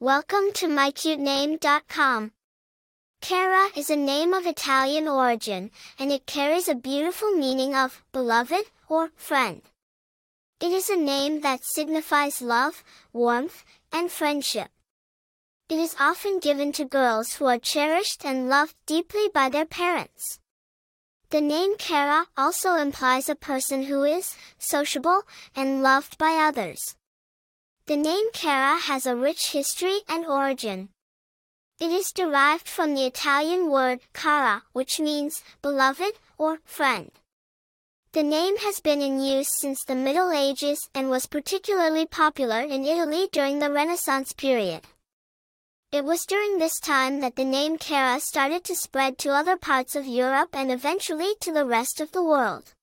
Welcome to mycutename.com. Kara is a name of Italian origin, and it carries a beautiful meaning of beloved or friend. It is a name that signifies love, warmth, and friendship. It is often given to girls who are cherished and loved deeply by their parents. The name Kara also implies a person who is sociable and loved by others. The name Kara has a rich history and origin. It is derived from the Italian word cara, which means beloved or friend. The name has been in use since the Middle Ages and was particularly popular in Italy during the Renaissance period. It was during this time that the name Kara started to spread to other parts of Europe and eventually to the rest of the world.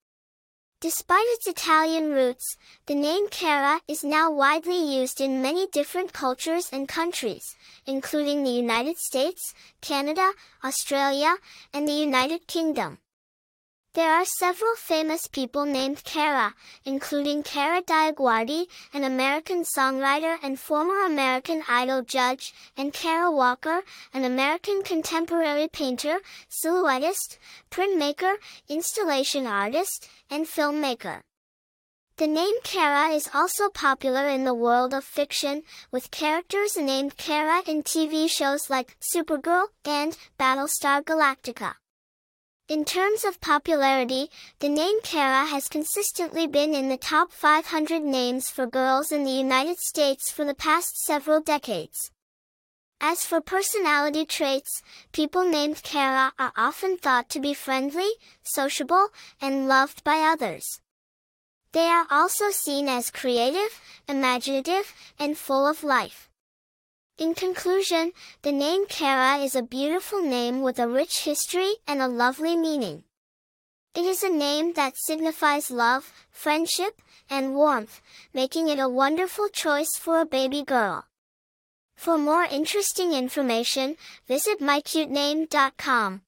Despite its Italian roots, the name Kara is now widely used in many different cultures and countries, including the United States, Canada, Australia, and the United Kingdom. There are several famous people named Kara, including Kara DioGuardi, an American songwriter and former American Idol judge, and Kara Walker, an American contemporary painter, silhouettist, printmaker, installation artist, and filmmaker. The name Kara is also popular in the world of fiction, with characters named Kara in TV shows like Supergirl and Battlestar Galactica. In terms of popularity, the name Kara has consistently been in the top 500 names for girls in the United States for the past several decades. As for personality traits, people named Kara are often thought to be friendly, sociable, and loved by others. They are also seen as creative, imaginative, and full of life. In conclusion, the name Kara is a beautiful name with a rich history and a lovely meaning. It is a name that signifies love, friendship, and warmth, making it a wonderful choice for a baby girl. For more interesting information, visit mycutename.com.